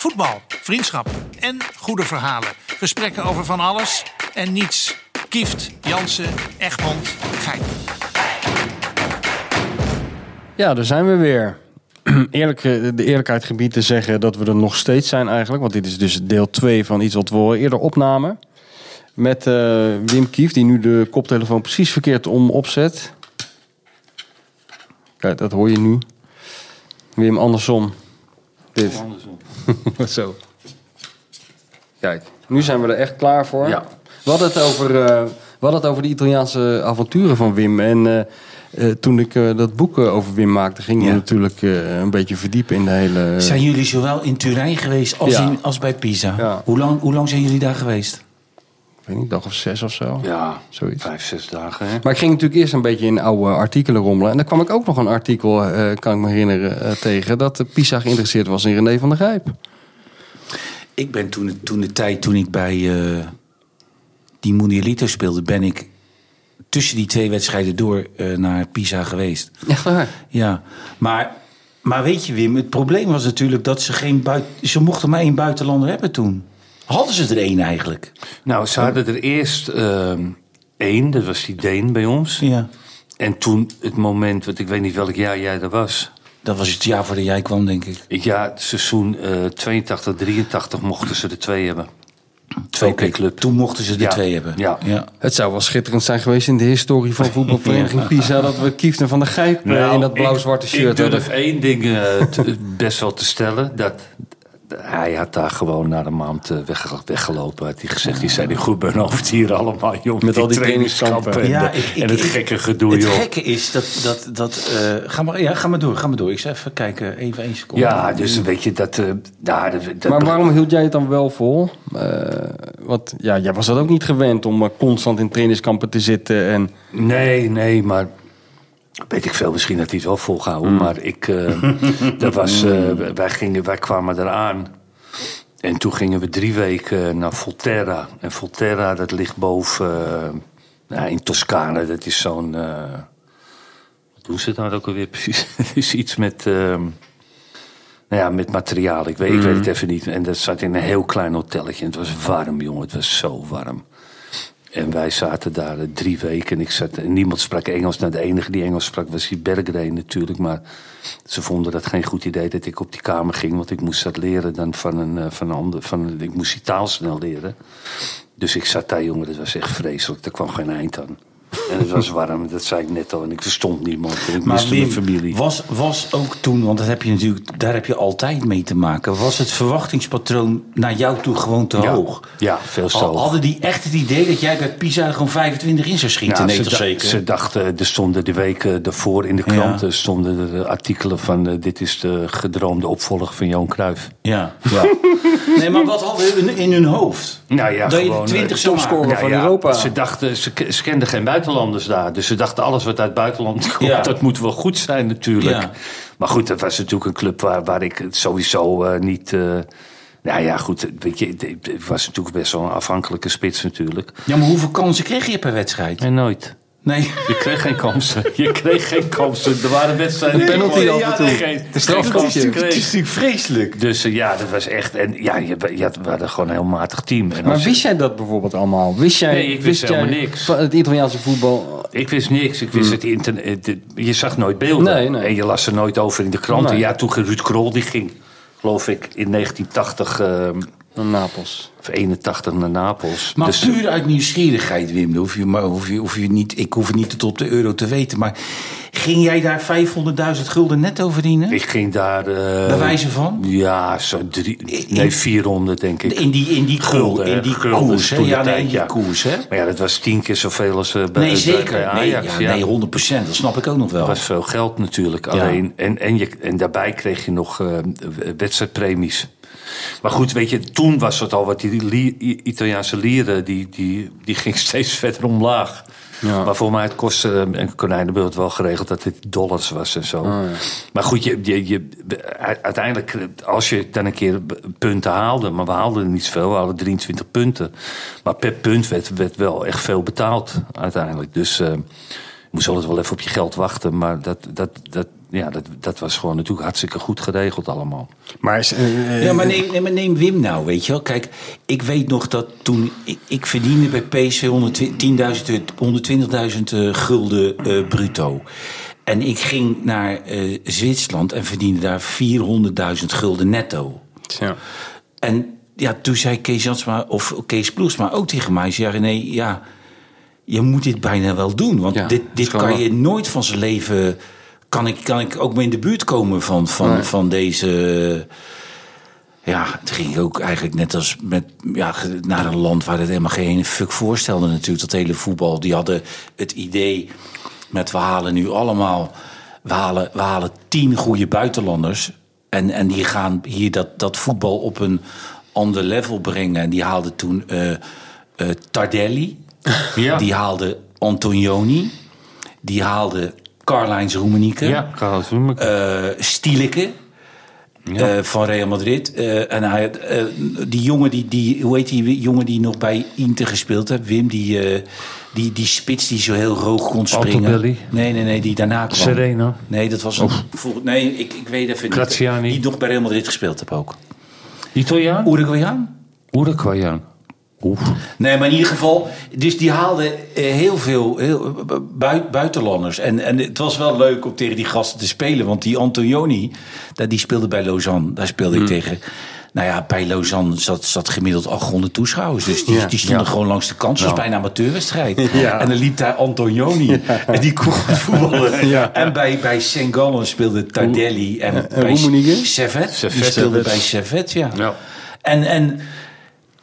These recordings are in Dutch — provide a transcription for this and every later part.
Voetbal, vriendschap en goede verhalen. Gesprekken over van alles en niets. Kieft, Jansen, Egmond, Gein. Ja, daar zijn we weer. Eerlijk, eh, de eerlijkheid gebied te zeggen dat we er nog steeds zijn eigenlijk. Want dit is dus deel 2 van iets wat we eerder opnamen. Met eh, Wim Kief, die nu de koptelefoon precies verkeerd om opzet. Kijk, dat hoor je nu. Wim, andersom. Dit. Zo. Kijk, nu zijn we er echt klaar voor. Ja. We hadden het over, eh, we hadden het over de Italiaanse avonturen van Wim. En eh, eh, toen ik eh, dat boek over Wim maakte, ging ik Ja. me natuurlijk eh, een beetje verdiepen in de hele... Zijn jullie zowel in Turijn geweest als, Ja. in, als bij Pisa? Ja. Hoe, lang, hoe lang zijn jullie daar geweest? Ik weet niet, dag of zes of zo. Ja, Zoiets. vijf, zes dagen. Hè? Maar ik ging natuurlijk eerst een beetje in oude artikelen rommelen. En dan kwam ik ook nog een artikel, eh, kan ik me herinneren, eh, tegen... dat de Pisa geïnteresseerd was in René van der Grijp. Ik ben toen, toen de tijd, toen ik bij eh, die Mundialito speelde, ben ik tussen die twee wedstrijden door eh, naar Pisa geweest. Echt waar? Ja, maar, maar weet je Wim, het probleem was natuurlijk dat ze geen buiten... Ze mochten maar één buitenlander hebben toen. Hadden ze er één eigenlijk? Nou, ze hadden er eerst ehm, één, dat was die Deen bij ons. Ja. En toen het moment, want ik weet niet welk jaar jij er was. Dat was het jaar voordat jij kwam, denk ik. Ja, het seizoen eh 82, 83 mochten ze er twee hebben. Twee per club. Toen mochten ze er Ja. twee hebben. Ja. ja. Het zou wel schitterend zijn geweest in de historie van voetbalvereniging Pisa... dat we Kieft en Van der Grijp eh, Nou, in dat blauw-zwarte shirt Ik durf hadden. één ding eh, te- best wel te stellen. Dat, hij had daar gewoon na de maand eh, weg, weggelopen. Had hij gezegd, die zijn niet goed hun hoofd hier allemaal, joh. Met al die trainingskampen. En, Ja, de- ik- ik- en het ik- gekke gedoe, Het joh. gekke is dat... dat, dat eh, ga, maar, ja, ga maar door, ga maar door. Ik zal even kijken, even één seconde. Ja, dus weet je, dat... eh ja, dat, dat- Maar waarom hield jij het dan wel vol? Eh, want ja, jij was dat ook niet gewend om constant in trainingskampen te zitten. En, Nee, nee, maar... Weet ik veel, misschien had hij het wel volgehouden. Maar ik... eh, dat was, eh, wij, gingen, wij kwamen eraan. En toen gingen we drie weken naar Volterra. En Volterra, dat ligt boven... eh, ja, in Toscane. Dat is zo'n... wat doen ze daar ook alweer precies? Het is iets met... nou ja, met materiaal. Ik weet, ik weet het even niet. En dat zat in een heel klein hotelletje. En het was warm, jongen. Het was zo warm. En wij zaten daar eh, drie weken. En, ik zat, en niemand sprak Engels. Nou, de enige die Engels sprak was die Berggren natuurlijk. Maar ze vonden dat geen goed idee dat ik op die kamer ging. Want ik moest dat leren dan van een, eh, van een ander. Van, ik moest die taal snel leren. Dus ik zat daar, jongen. Dat was echt vreselijk. Er kwam geen eind aan. En het was warm, dat zei ik net al. En ik verstond niemand. En ik Maar miste mijn familie. was, was ook toen, want dat heb je natuurlijk, daar heb je altijd mee te maken. Was het verwachtingspatroon naar jou toe gewoon te Ja. hoog? Ja, veel te hoog. Hadden die echt het idee dat jij bij Pisa gewoon 25 in zou schieten? Ja, nee, ze, zeker? ze dachten, er stonden de weken daarvoor in de Ja. kranten stonden er artikelen van eh, dit is de gedroomde opvolger van Johan Cruijff. Ja. nee, maar wat hadden hun in hun hoofd? Nou ja, dat je gewoon, de 20 eh, zou topscorer maken? van Europa. Ze dachten, ze, ke- ze kenden geen buitenlanders daar. Dus ze dachten, alles wat uit het buitenland komt, Ja. dat moet wel goed zijn natuurlijk. Ja. Maar goed, dat was natuurlijk een club waar, waar ik het sowieso eh, niet... eh nou ja, goed, weet je, het- het was natuurlijk best wel een afhankelijke spits natuurlijk. Ja, maar hoeveel kansen kreeg je per wedstrijd? En nooit. Nee. Je kreeg geen kansen. Je kreeg geen kansen. Er waren wedstrijden. Een penalty Ja, af en toe. nee, geen De strafkansje. kansen Het is natuurlijk vreselijk. Dus eh, ja, dat was echt. En ja, je, je had, we hadden gewoon een heel matig team. En maar wist jij dat bijvoorbeeld allemaal? Wist jij, Nee, ik wist helemaal niks. Van het Italiaanse voetbal. Ik wist niks. Ik wist het internet. Je zag nooit beelden. Nee, nee. En je las er nooit over in de kranten. Nee. Ja, toen ging Ruud Krol, die ging, geloof ik, in 1980 ehm, Naar Napels. of 81 naar Napels. Maar Dus- puur uit nieuwsgierigheid, Wim. Hoef je, maar hoef je, hoef je niet, ik hoef niet tot op de euro te weten. Maar ging jij daar 500.000 gulden netto verdienen? ik ging daar. eh, Bij wijze van? Ja, zo drie. Nee, 400 denk ik. In die, in die, Gulden, in die Gulden koers, hè? Ja, nee, in die ja. koers, hè? Maar ja, dat was tien keer zoveel als eh, bij, Nee, zeker. bij Nee, Ajax. ja, nee, 100 procent. Dat snap ik ook nog wel. Dat was veel geld natuurlijk. Alleen, en, en, je, en daarbij kreeg je nog eh, wedstrijdpremies. Maar goed, weet je, toen was het al wat die li- Italiaanse lieren, die, die, die ging steeds verder omlaag. Ja. Maar voor mij het kostte, en Konijnenbeeld wel geregeld dat het dollars was en zo. Maar goed, je, je, je, uiteindelijk, als je dan een keer punten haalde, maar we haalden niet zoveel, we hadden 23 punten. Maar per punt werd, werd wel echt veel betaald uiteindelijk. Dus, eh, moest altijd wel even op je geld wachten. Maar dat, dat, dat, ja, dat, dat was gewoon natuurlijk hartstikke goed geregeld allemaal. Maar, is, eh, eh, Ja, maar neem, nee, maar neem Wim nou, weet je wel. Kijk, ik weet nog dat toen... Ik, ik verdiende bij PSV 120.000 120.000 gulden eh, bruto. En ik ging naar eh, Zwitserland en verdiende daar 400.000 gulden netto. ja. En ja, toen zei Kees Jansma, of Kees Ploegsma ook tegen mij... zei, nee, ja, je moet dit bijna wel doen. Want Ja, dit, dit kan je nooit van zijn leven... Kan ik, kan ik ook mee in de buurt komen van, van, Nee. van deze... Ja, toen ging ook eigenlijk net als met, ja, naar een land waar het helemaal geen fuck voorstelde natuurlijk. Dat hele voetbal. Die hadden het idee met we halen nu allemaal... We halen, we halen tien goede buitenlanders. En, en die gaan hier dat, dat voetbal op een ander level brengen. En die haalden toen eh, Tardelli. Ja. Die haalde Antonioni. Die haalde Karl-Heinz Roemenike. Ja, Karel Zoemek. Eh, Stieleke. eh, van Real Madrid. Eh, en hij, die jongen die, die, hoe heet die jongen die nog bij Inter gespeeld heeft? Wim, die, die, die spits die zo heel hoog kon springen. Altobelli? Nee, nee, nee, die daarna kwam. Sereno? Nee, dat was een. vol- nee, ik, ik weet even niet. Graziani? Die nog bij Real Madrid gespeeld heb ook. Italiaan? Uruguayan? Uruguayan. Oef. Nee, maar in ieder geval, dus die haalden eh, heel veel heel, eh, bui- buitenlanders. En, en het was wel leuk om tegen die gasten te spelen. Want die Antonioni, dat- die speelde bij Lausanne. Daar speelde Hmm. ik tegen. Nou ja, bij Lausanne zat, zat gemiddeld 800 toeschouwers. Dus die, Ja, die stonden ja. gewoon langs de kant. zoals bij een amateurwedstrijd. Ja. En dan liep daar Antonioni. En die kon voetballen. En bij, bij St. Gallen speelde Tardelli. En, en bij? Servet. Die speelde bij Servet, ja. Ja. En, en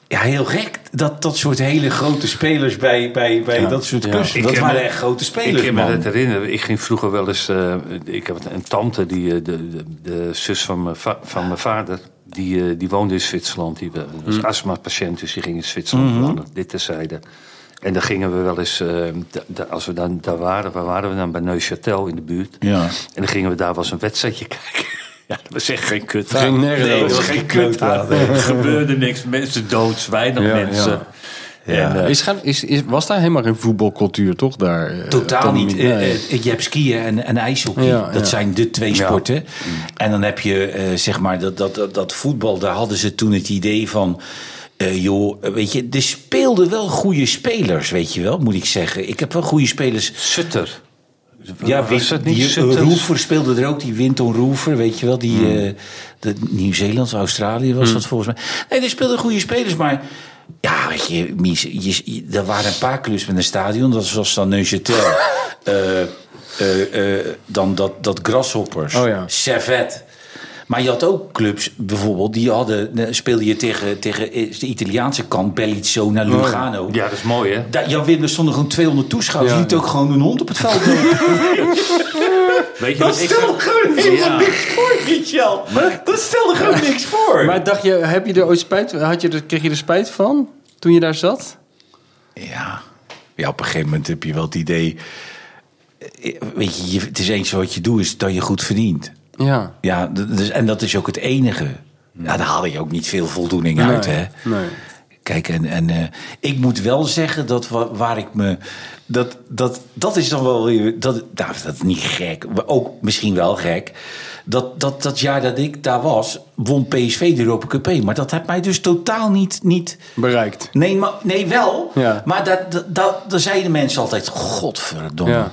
ja, heel gek dat dat soort hele grote spelers bij, bij, bij dat soort ja. klussen. Dat waren echt grote spelers, Ik kan me dat herinneren. Ik ging vroeger wel eens... eh, ik heb een tante, die, eh, de, de, de zus van mijn, va- van mijn vader... Die, eh, die woonde in Zwitserland. Die wa- was astma-patiënt, dus die ging in Zwitserland wonen. Dit terzijde. En dan gingen we wel eens... eh, als we dan daar waren, waar waren we dan? Bij Neuchâtel in de buurt. Ja. En dan gingen we daar wel eens een wedstrijdje kijken. Ja, dat was echt geen kut. Ging nergens Nee, dat over. was geen kut. Er gebeurde niks. Mensen dood, weinig Ja, mensen. ja. En, eh, Is, is, is, was daar helemaal geen voetbalcultuur, toch? Daar, eh, Totaal niet. nee. Eh, je hebt skiën en, en ijshockey. Ja, dat ja. zijn de twee Ja. sporten. En dan heb je, eh, zeg maar, dat, dat, dat, dat voetbal. Daar hadden ze toen het idee van... eh, joh, weet je, er speelden wel goede spelers, weet je wel, moet ik zeggen. Ik heb wel goede spelers. Sutter. Ja, was het niet die? Roever speelde er ook, die Winton Roever, weet je wel. Die eh, de Nieuw-Zeeland, Australië was dat volgens mij. Nee, er speelden goede spelers, maar... Ja, weet je, Mies, je, er waren een paar clubs met een stadion. Dat was dan Neuchâtel. eh eh, eh, dan dat, dat Grasshoppers. Oh ja. Servet. Maar je had ook clubs, bijvoorbeeld, die hadden... eh, speelde je tegen, tegen de Italiaanse kant, Bellinzona, Lugano. Ja, dat is mooi, hè? Daar, Jan Wim, er stonden gewoon 200 toeschouwers. Ja. Die liet ook gewoon een hond op het veld. Weet je Dat wat ik stelde gewoon helemaal Ja. niks voor, Michel. Dat stelde gewoon niks voor. Maar dacht je, heb je er ooit spijt had je er, Kreeg je er spijt van toen je daar zat? ja. ja, op een gegeven moment heb je wel het idee... eh, Weet je, je- het is eens wat je doet, is dat je goed verdient. Ja. Ja, dus, en dat is ook het enige. Ja, daar haal je ook niet veel voldoening uit, hè? nee. Kijk, en, en eh, ik moet wel zeggen dat wa- waar ik me. Dat, dat, dat is dan wel weer. Dat, nou, dat is niet gek, maar ook misschien wel gek. Dat, dat, dat jaar dat ik daar was, won PSV de Europa Cup 1. Maar dat heeft mij dus totaal niet. niet Bereikt. nee, maar, nee, wel. Ja. Maar dat, dat, dat, dan zeiden mensen altijd: Godverdomme. Ja.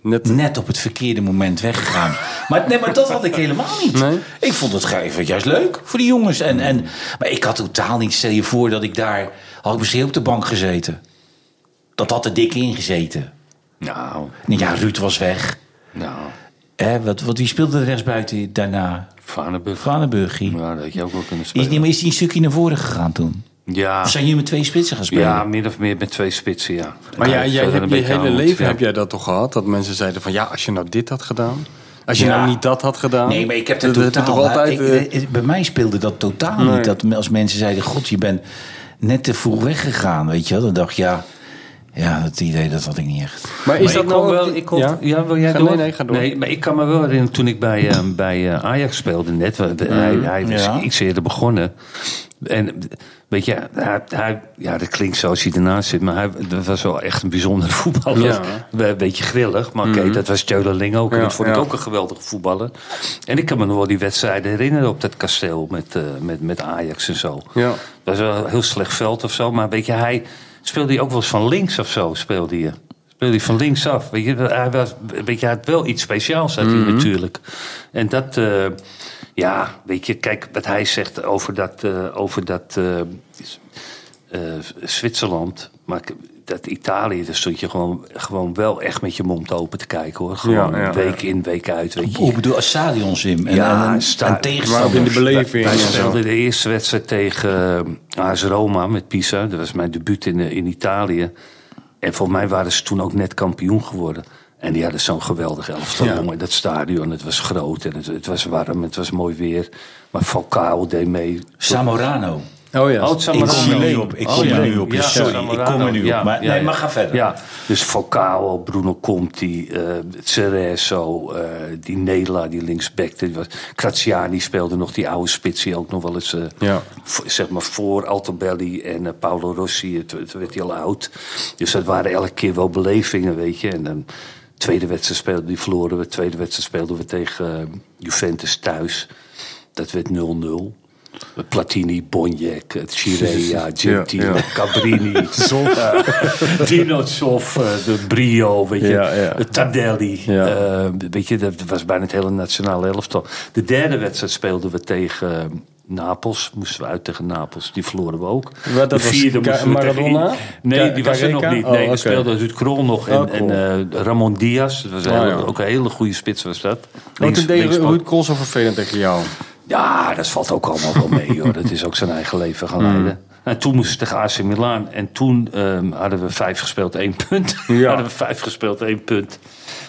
Net, Net op het verkeerde moment weggegaan. Maar, nee, maar dat had ik helemaal niet. Nee? Ik vond het juist leuk voor die jongens. En, en, maar ik had totaal niet. Stel je voor dat ik daar. had ik misschien op de bank gezeten. Dat had er dik in gezeten. Nou, Ja, Ruud was weg. nou, Hè, wat, wat, wie speelde er rechtsbuiten daarna? Vanenburg. Vanenburgie. Ja, dat had je ook wel kunnen Is, spelen. die- maar is die een stukje naar voren gegaan toen? Ja, Of zijn jullie met twee spitsen gaan spelen? ja, min of meer met twee spitsen, ja. maar ja, jij hebt je hele leven ja. heb jij dat toch gehad? Dat mensen zeiden van ja, als je nou dit had gedaan. Als je Ja. nou niet dat had gedaan. Nee, maar ik heb dat totaal... toch altijd. ik- eh, bij mij speelde dat totaal Nee. niet. Dat als mensen zeiden, god, je bent net te vroeg weggegaan, weet je wel. Dan dacht ik, ja, ja, dat idee dat had ik niet echt. maar is Maar dat ik nou wel, ik kon, ja? ja? wil jij Ga- door? nee, nee, ga door. Nee, maar ik kan me wel herinneren toen ik bij, eh, bij eh, Ajax speelde net. we- hij, hij was Ja. iets eerder begonnen. En weet je, hij, hij- ja, dat klinkt zo als hij ernaast zit, maar hij dat was wel echt een bijzondere voetballer. Ja. Een beetje grillig, maar oké, dat was Jodeling ook. en Ja, dat vond ik ook een geweldige voetballer. En ik kan me nog wel die wedstrijden herinneren op dat kasteel met, eh, met, met Ajax en zo. Ja. Dat was wel een heel slecht veld of zo, maar weet je, hij speelde hij ook wel eens van links of zo, speelde hij. Speelde hij van links af. Weet je, hij, was, weet je, hij had wel iets speciaals had hij natuurlijk. En dat, eh, ja, weet je, kijk wat hij zegt over dat, eh, over dat eh, eh, Zwitserland. Maar dat Italië, daar stond je gewoon, gewoon wel echt met je mond open te kijken hoor. Gewoon Ja, ja, week in, week uit. Weet je. Hoe bedoel je, stadions in? En, Ja, en, sta- in de beleving. Wij speelden de eerste wedstrijd tegen uh, AS Roma met Pisa. Dat was mijn debuut in, in Italië. En volgens mij waren ze toen ook net kampioen geworden. En die hadden zo'n geweldig elftal, Ja. jongen. Dat stadion, het was groot en het, het was warm, het was mooi weer. Maar Falcao deed mee. Samorano. Oh ja. Oh, Ik kom er nu op. Ik kom Oh, er ja. nu op. Ja, Sorry, ik kom er nu Ja, op. Maar, ja, nee, ja. maar ga verder. Ja, dus Falcao, Bruno Conti, eh Cerezo, eh die Nela, die linksback. die was- Graziani speelde nog die oude spits die ook nog wel eens... eh, Ja. voor- zeg maar voor Altobelli en Paolo Rossi. Toen toen werd hij al oud. Dus dat waren elke keer wel belevingen, weet je. En dan tweede wedstrijd speelden die verloren we. Tweede wedstrijd speelden we tegen eh, Juventus thuis. Dat werd 0-0. Platini, Bonjek, Chirea, Gentile, Ja, ja. Cabrini, eh, Dino Zoff, eh, de Brio, weet je, Ja, ja. de Tardelli. Eh, weet je, dat was bijna het hele nationale elftal. De derde wedstrijd speelden we tegen eh, Napels. Moesten we uit tegen Napels. Die verloren we ook. Wat, dat de was vierde Ka- moesten we tegen- Maradona? Nee, die was er nog niet. Oh, Nee, oké. we speelden Ruud Krol nog en, Oh, cool. en eh, Ramon Diaz. Dat was een Oh, hele- ja. ook een hele goede spits was dat. Links- toen deed. Ruud Krol zo vervelend tegen jou. Ja, dat valt ook allemaal wel mee, hoor. Dat is ook zijn eigen leven gaan leiden. En toen moesten we tegen AC Milan. En toen ehm, hadden we vijf gespeeld, één punt. Ja. hadden we vijf gespeeld, één punt.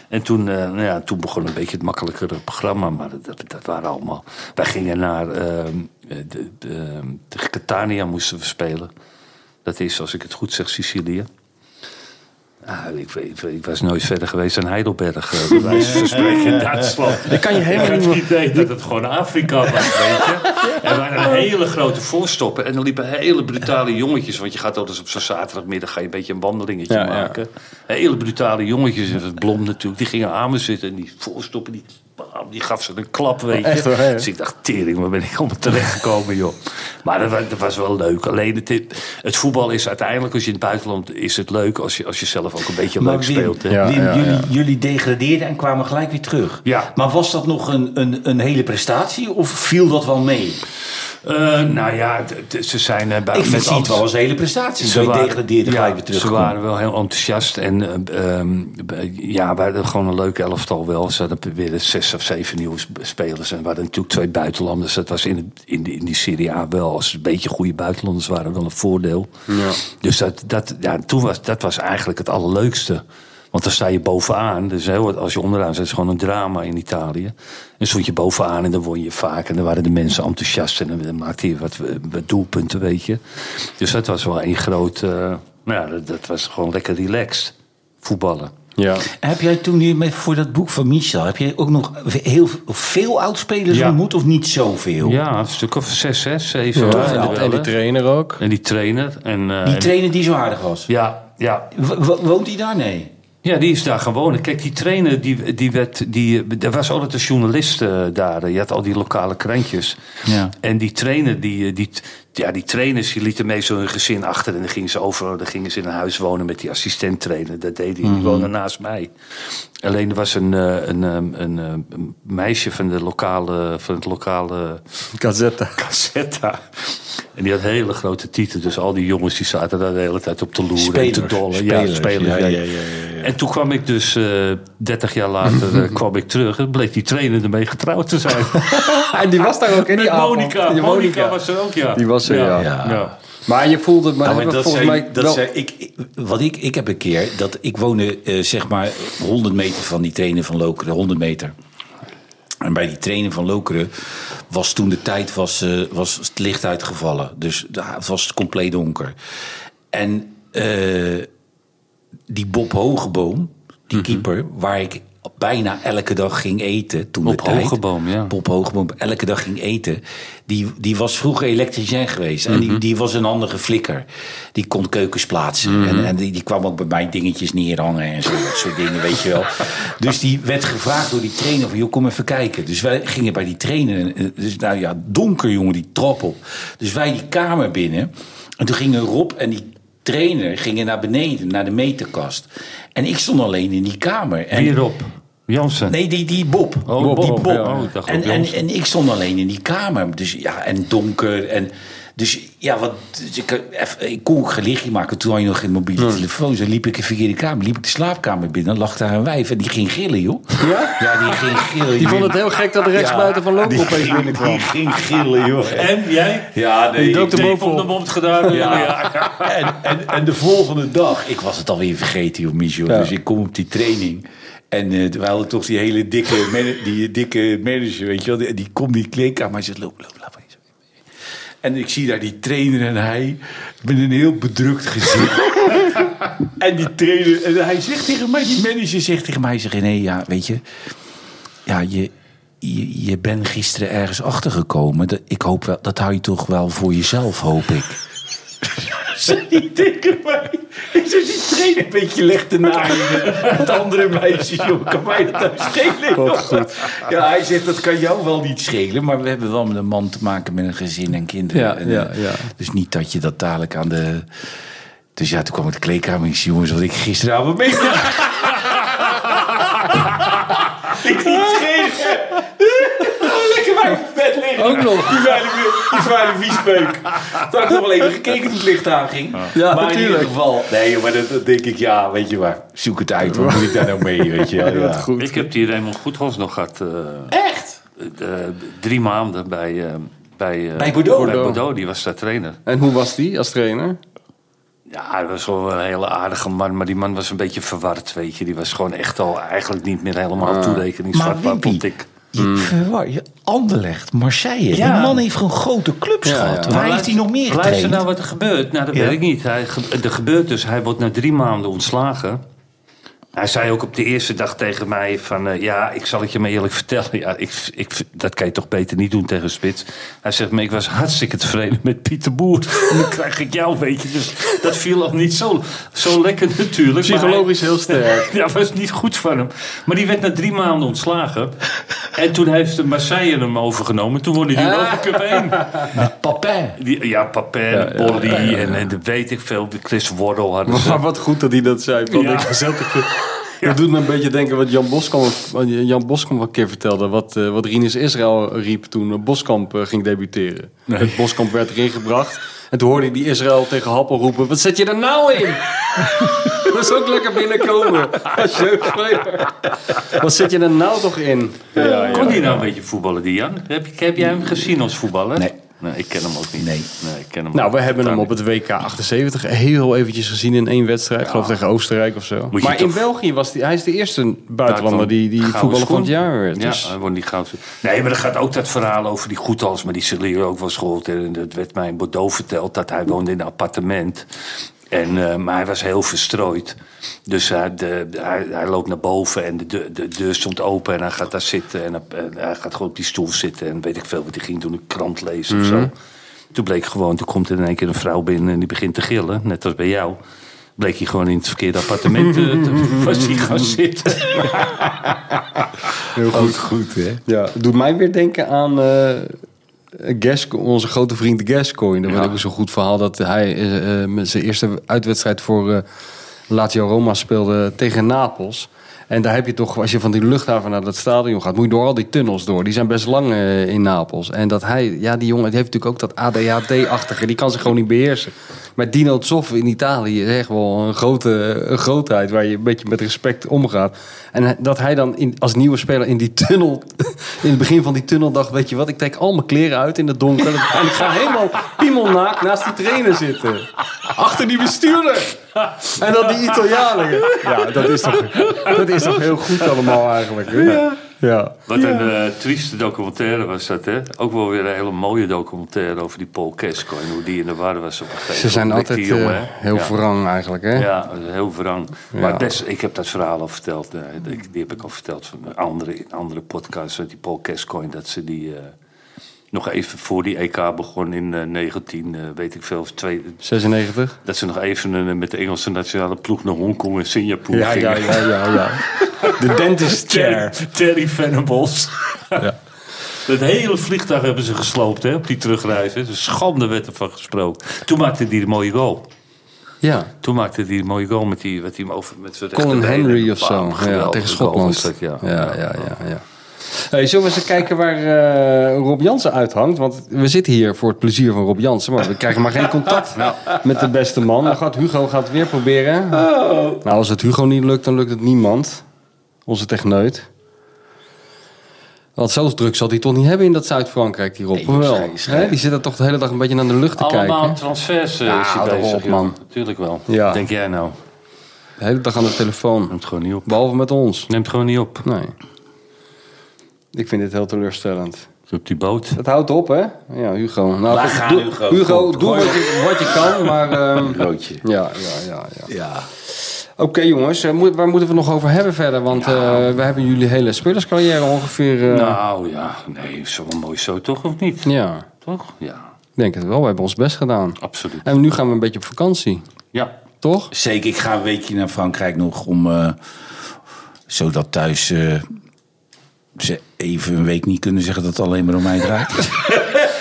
En toen, eh, nou ja, toen begon een beetje het makkelijkere programma. Maar dat, dat, waren allemaal... Wij gingen naar... ehm, de, de, ehm, tegen Catania moesten we spelen. Dat is, als ik het goed zeg, Sicilië. Ah, ik, ik, ik was nooit verder geweest dan Heidelberg. eh, bij wijze van spreken in Duitsland. Ik kan je helemaal niet het idee dat het gewoon Afrika was, weet je. En er waren hele grote voorstoppen. En er liepen hele brutale jongetjes. Want je gaat altijd op zo'n zaterdagmiddag ga je een beetje een wandelingetje Ja, ja. maken. Hele brutale jongetjes. En het blom natuurlijk. Die gingen aan me zitten. En die voorstoppen, die, bam, die gaf ze een klap, weet je. Echt waar, hè? Dus ik dacht, tering, waar ben ik allemaal terechtgekomen, joh. Maar dat, wa- dat was wel leuk. Alleen het, het voetbal is uiteindelijk, als je in het buitenland... is het leuk als je, als je zelf ook een beetje Maar leuk Wim, speelt. Hè? Ja, Wim, ja, jullie, jullie degradeerden en kwamen gelijk weer terug. Ja. Maar was dat nog een, een, een hele prestatie of viel dat wel mee? Eh, nou ja, ze zijn eh, bij Ik met zie het wel als hele prestatie. Ja, gelijk weer terug. Ze waren wel heel enthousiast. En eh, ehm, ja, we hadden gewoon een leuke elftal wel. Ze hadden weer zes of zeven nieuwe sp- spelers. En we hadden natuurlijk twee buitenlanders. Dat was in, het, in, die, in die Serie A wel. Als een beetje goede buitenlanders waren wel een voordeel. Ja. Dus dat, dat, ja, toen was, dat was eigenlijk het allerleukste. Want dan sta je bovenaan. Dus heel, als je onderaan zit, is het gewoon een drama in Italië. En stond je bovenaan en dan won je vaak. En dan waren de mensen enthousiast. En dan maakte je wat, wat doelpunten, weet je. Dus dat was wel een groot... eh, nou ja, dat, dat was gewoon lekker relaxed. Voetballen. Ja. Heb jij toen hier met, voor dat boek van Michel, heb jij ook nog heel veel oudspelers Ja. ontmoet of niet zoveel? Ja, een stuk of zes, zes, zeven. Ja, er en, die trainer ook. En die trainer. En, eh, Die trainer die zo aardig was. ja, ja, w- woont hij daar? Nee. Ja, die is daar gaan wonen. Kijk, die trainer, die, die werd, die, er was altijd een journalist eh, daar. Je had al die lokale krantjes. Ja. En die trainer, die, die, ja, die trainers, die lieten mee zo hun gezin achter. En dan gingen ze over, dan gingen ze in een huis wonen met die assistent-trainer. Dat deed hij, die woonde naast mij. Alleen er was een, eh, een, een, een, een meisje van, de lokale, van het lokale Gazetta. Cassetta. En die had hele grote tieten. Dus al die jongens die zaten daar de hele tijd op te loeren en te dollen. Spelers. Ja, spelers. Ja, ja. ja, ja, ja, ja. En toen kwam ik dus eh 30 jaar later eh, kwam ik terug. En bleek die trainer ermee getrouwd te zijn. En die was daar ook in die Met avond. Monica. Die Monica was er ook, ja. Die was er, ja. Ja. Maar je voelde het maar, Nou, maar dat volgens zei, mij dat wel... zei, ik, wat ik, ik heb een keer, dat ik woonde eh, zeg maar 100 meter van die trainer van Lokeren, 100 meter. En bij die trainer van Lokeren was toen de tijd was, eh, was het licht uitgevallen. Dus daar- het was compleet donker. En eh, die Bob Hogeboom, die keeper, waar ik bijna elke dag ging eten toen de Bob tijd. Hogeboom, ja. Bob Hogeboom elke dag ging eten. Die, die was vroeger elektricien geweest. En Mhm. die, die was een andere flikker. Die kon keukens plaatsen. Mhm. En, en die, die kwam ook bij mij dingetjes neerhangen en zo. Dat soort dingen, weet je wel. Dus die werd gevraagd door die trainer van... joh, kom even kijken. Dus wij gingen bij die trainer... Dus nou ja, donker jongen, die trap op. Dus wij die kamer binnen. En toen gingen Rob en die trainer gingen naar beneden, naar de meterkast. En ik stond alleen in die kamer. En, Wie Rob? Jansen. Nee, die, die Bob. Oh, die Bob, ja. Oh, en, en, en ik stond alleen in die kamer. Dus ja, en donker. En, dus ja, wat, dus ik, even- ik kon ook geen lichtje maken. Toen had je nog geen mobiele telefoon. Zo liep ik in verkeerde kamer. Liep ik de slaapkamer binnen. lag daar een wijf. En die ging gillen, joh. Ja? Ja, die ging gillen. Die vond het heel gek dat de rechtsbuiten van Loco die opeens ging- binnenkwam. Die ging gillen, joh. En jij? Ja, nee. Die dook ik- bovenop. Op de mond gedaan. ja. En, en, en de volgende dag, ik was het alweer vergeten, joh, Michel. Ja. Dus ik kom op die training. En eh we hadden toch die hele dikke, man- die dikke manager, weet je wel. Die, die komt die kleedkamer, hij zegt, loop, loop, loop. En ik zie daar die trainer en hij met een heel bedrukt gezicht. en die trainer, en hij zegt tegen mij, die manager zegt tegen mij, zegt, nee, ja, weet je, ja, je, je, je bent gisteren ergens achtergekomen. Ik hoop wel, dat hou je toch wel voor jezelf, hoop ik. Zei hij tegen mij. Ik zeg, die trainer een beetje legt te naaien met andere meisjes. Joh, kan mij dat nou schelen? joh? Ja, hij zegt, dat kan jou wel niet schelen. Maar we hebben wel met een man te maken met een gezin en kinderen. Ja, En, ja, eh, ja. Dus niet dat je dat dadelijk aan de... Dus ja, toen kwam ik de kleedkamer en ik zei, jongens, wat ik gisteravond mee. ik niet schelen. Lekker bij mijn bed liggen. Ook nog. Die vuile, die vuile viespeuk. Toen had ik nog wel even gekeken toen het licht aanging. Ja, maar in natuurlijk. ieder geval. Nee, maar dat, dat denk ik, ja, weet je waar. Zoek het uit. Wat moet ik daar nou mee, weet je wel. Ja. Ik heb die Raymond Goedhals nog gehad. eh, Echt? eh, drie maanden bij, eh, bij, eh, Bij Bordeaux? Bij Bordeaux, die was daar trainer. En hoe was die als trainer? Ja, dat was wel een hele aardige man. Maar die man was een beetje verward, weet je. Die was gewoon echt al eigenlijk niet meer helemaal toerekeningsvatbaar, vond ik. Je verwar je Anderlecht, Marseille. Ja. Die man heeft gewoon grote clubs Ja, gehad. ja. Waar heeft hij nog meer Luister getraind? nou wat er gebeurt. Nou, dat weet ik niet. Hij, er gebeurt dus, hij wordt na drie maanden ontslagen. Hij zei ook op de eerste dag tegen mij van... eh, ja, ik zal het je maar eerlijk vertellen. Ja, ik, ik, dat kan je toch beter niet doen tegen Spits. Hij zegt, maar ik was hartstikke tevreden met Pieter Boer. En dan krijg ik jou, weet je. Dus dat viel al niet zo, zo lekker natuurlijk. Hij- Psychologisch heel sterk. Ja, was niet goed van hem. Maar die werd na drie maanden ontslagen. En toen heeft de Marseille hem overgenomen. Toen hij die Europa Cup 1. Papin. Die, ja, Papin, Bolly en, en de weet ik veel. Chris Wardle hadden ze. Maar wat goed dat hij dat zei. Ja. ik Dat doet me een beetje denken wat Jan Boskamp, Jan Boskamp een keer vertelde. Wat, eh, wat Rinus Israël riep toen eh, Boskamp eh, ging debuteren. Het Boskamp werd erin gebracht. En toen hoorde hij die Israël tegen Happel roepen. Wat zet je er nou in? dat is ook lekker binnenkomen. Als jeugdspeler. Wat zet je er nou toch in? Ja, Kon hij nou een beetje voetballen, die Jan? Heb, je- heb jij hem gezien als voetballer? Nee. Nee, ik ken hem ook niet. Nee. ik ken hem Nou, ook we hebben hem op het WK 78 heel eventjes gezien in één wedstrijd. Ik geloof tegen Oostenrijk of zo. Moet Maar in België was hij, hij is de eerste buitenlander die, die Gouden voetballer van het jaar werd. Ja, Dus, hij won die goud. Nee, maar er gaat ook dat verhaal over die Goethals. Maar die zullen jullie ook wel eens gehoord hebben. Dat werd mij in Bordeaux verteld. Dat hij woonde in een appartement. En, eh, maar hij was heel verstrooid. Dus hij, de, hij, hij loopt naar boven en de, deur- de deur stond open. En hij gaat daar zitten. En hij, en hij gaat gewoon op die stoel zitten. En weet ik veel wat hij ging doen. Een krant lezen of zo. Toen bleek gewoon, toen komt er in één keer een vrouw binnen. En die begint te gillen. Net als bij jou. Bleek hij gewoon in het verkeerde appartement eh, te, was hij gaan zitten. heel goed. Goed, hè? Ja, doet mij weer denken aan eh Gas, onze grote vriend Gascoigne. Dat Ja. was ook zo'n goed verhaal dat hij eh, eh, met zijn eerste uitwedstrijd voor eh Lazio Roma speelde tegen Napels. En daar heb je toch, als je van die luchthaven naar dat stadion gaat, moet je door al die tunnels door. Die zijn best lang eh, in Napels. En dat hij, ja, die jongen die heeft natuurlijk ook dat ADHD-achtige, die kan zich gewoon niet beheersen. Maar Dino Zoff in Italië is echt wel een, grote, een grootheid waar je een beetje met respect omgaat. En dat hij dan in, als nieuwe speler in die tunnel, in het begin van die tunnel dacht, weet je wat, ik trek al mijn kleren uit in het donker. En ik ga helemaal piemelnaakt naast die trainer zitten. Achter die bestuurder. En dan die Italianen. Ja, dat is toch, dat is toch heel goed allemaal eigenlijk. Hè? Ja. Wat een eh, trieste documentaire was dat, hè? Ook wel weer een hele mooie documentaire over die Paul Gascoigne. Hoe die in de war was op een gegeven Ze zijn moment. altijd Die jongen, eh, heel ja. wrang eigenlijk, hè? Ja, heel wrang. Ja. Maar des, ik heb dat verhaal al verteld. eh, die, heb ik al verteld van andere, in andere podcasts. Dat die Paul Gascoigne, dat ze die... eh, nog even voor die EK begon in eh 19, eh, weet ik veel, of twee, 96. dat ze nog even eh, met de Engelse nationale ploeg naar Hongkong en Singapore Ja, gingen. ja, ja, ja, ja. De dentist chair. Terry, Terry Venables. Het hele vliegtuig hebben ze gesloopt hè, op die terugreis. hè. Dus schande werd ervan gesproken. Toen maakte hij de mooie goal. Ja, Toen maakte hij de mooie goal met, die, met, die, over, met zijn Colin. Henry of zo. Ja, tegen Schotland. ja. Ja, ja, ja. ja. Hey, zullen we eens kijken waar eh, Rob Jansen uithangt? Want we zitten hier voor het plezier van Rob Jansen, maar we krijgen maar geen contact met de beste man. Dan gaat Hugo gaat het weer proberen. Nou, als het Hugo niet lukt, dan lukt het niemand. Onze techneut. Want zo druk zal hij toch niet hebben in dat Zuid-Frankrijk, die Rob. Nee, wel? Hè? Die zit er toch de hele dag een beetje naar de lucht te Allemaal kijken. transfers uh, Ja, is hou bezig. man. Natuurlijk wel. Ja. Denk jij nou? De hele dag aan de telefoon. Neemt gewoon niet op. Behalve met ons. Neemt gewoon niet op. Nee. Ik vind dit heel teleurstellend. Op die boot. Het houdt op, hè? Ja, Hugo. Nou, Laat gaan, Hugo. Hugo, doe wat je, wat je kan, maar... ehm, Roodje. ja, ja, ja, ja. Ja. Oké, jongens. eh, moet- waar moeten we nog over hebben verder? Want eh, we hebben jullie hele spelerscarrière ongeveer... eh, Nou ja, nee, zo mooi zo toch of niet? Ja, Toch? Ja, ik denk het wel. We hebben ons best gedaan. absoluut. En nu gaan we een beetje op vakantie. Ja, Toch? Zeker, ik ga een weekje naar Frankrijk nog om... eh, zodat thuis eh, ze even een week niet kunnen zeggen dat het alleen maar om mij draait.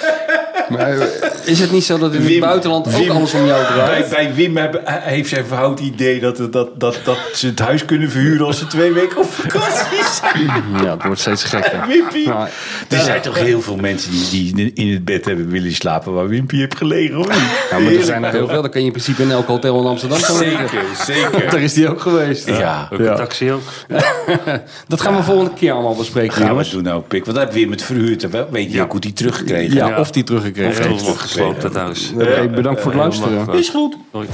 Maar eh, is het niet zo dat in het buitenland ook Wim, alles om jou Bij, draait? bij Wim heeft zijn verhoud idee dat, dat, dat, dat ze het huis kunnen verhuren als ze twee weken op vakantie zijn. Ja, het wordt steeds gekker. Wimpy. Nou, Er zijn toch heel veel mensen die, die in het bed hebben willen slapen waar Wimpy heeft gelegen, niet? ja, maar er zijn er heel veel. Dan kan je in principe in elk hotel in Amsterdam gaan liggen. Zeker, zeker. Daar is die ook geweest. Ja, ook Ja. een taxi ook. Dat gaan we volgende keer allemaal bespreken, gaan we doen nou, Pik. Want dat heb Wim het verhuurd. Weet je ook hoe die teruggekregen Ja, Ja. of die teruggekregen Of heeft. heel gesloopt dat huis. Oké, bedankt voor het luisteren. Is goed. Hoi.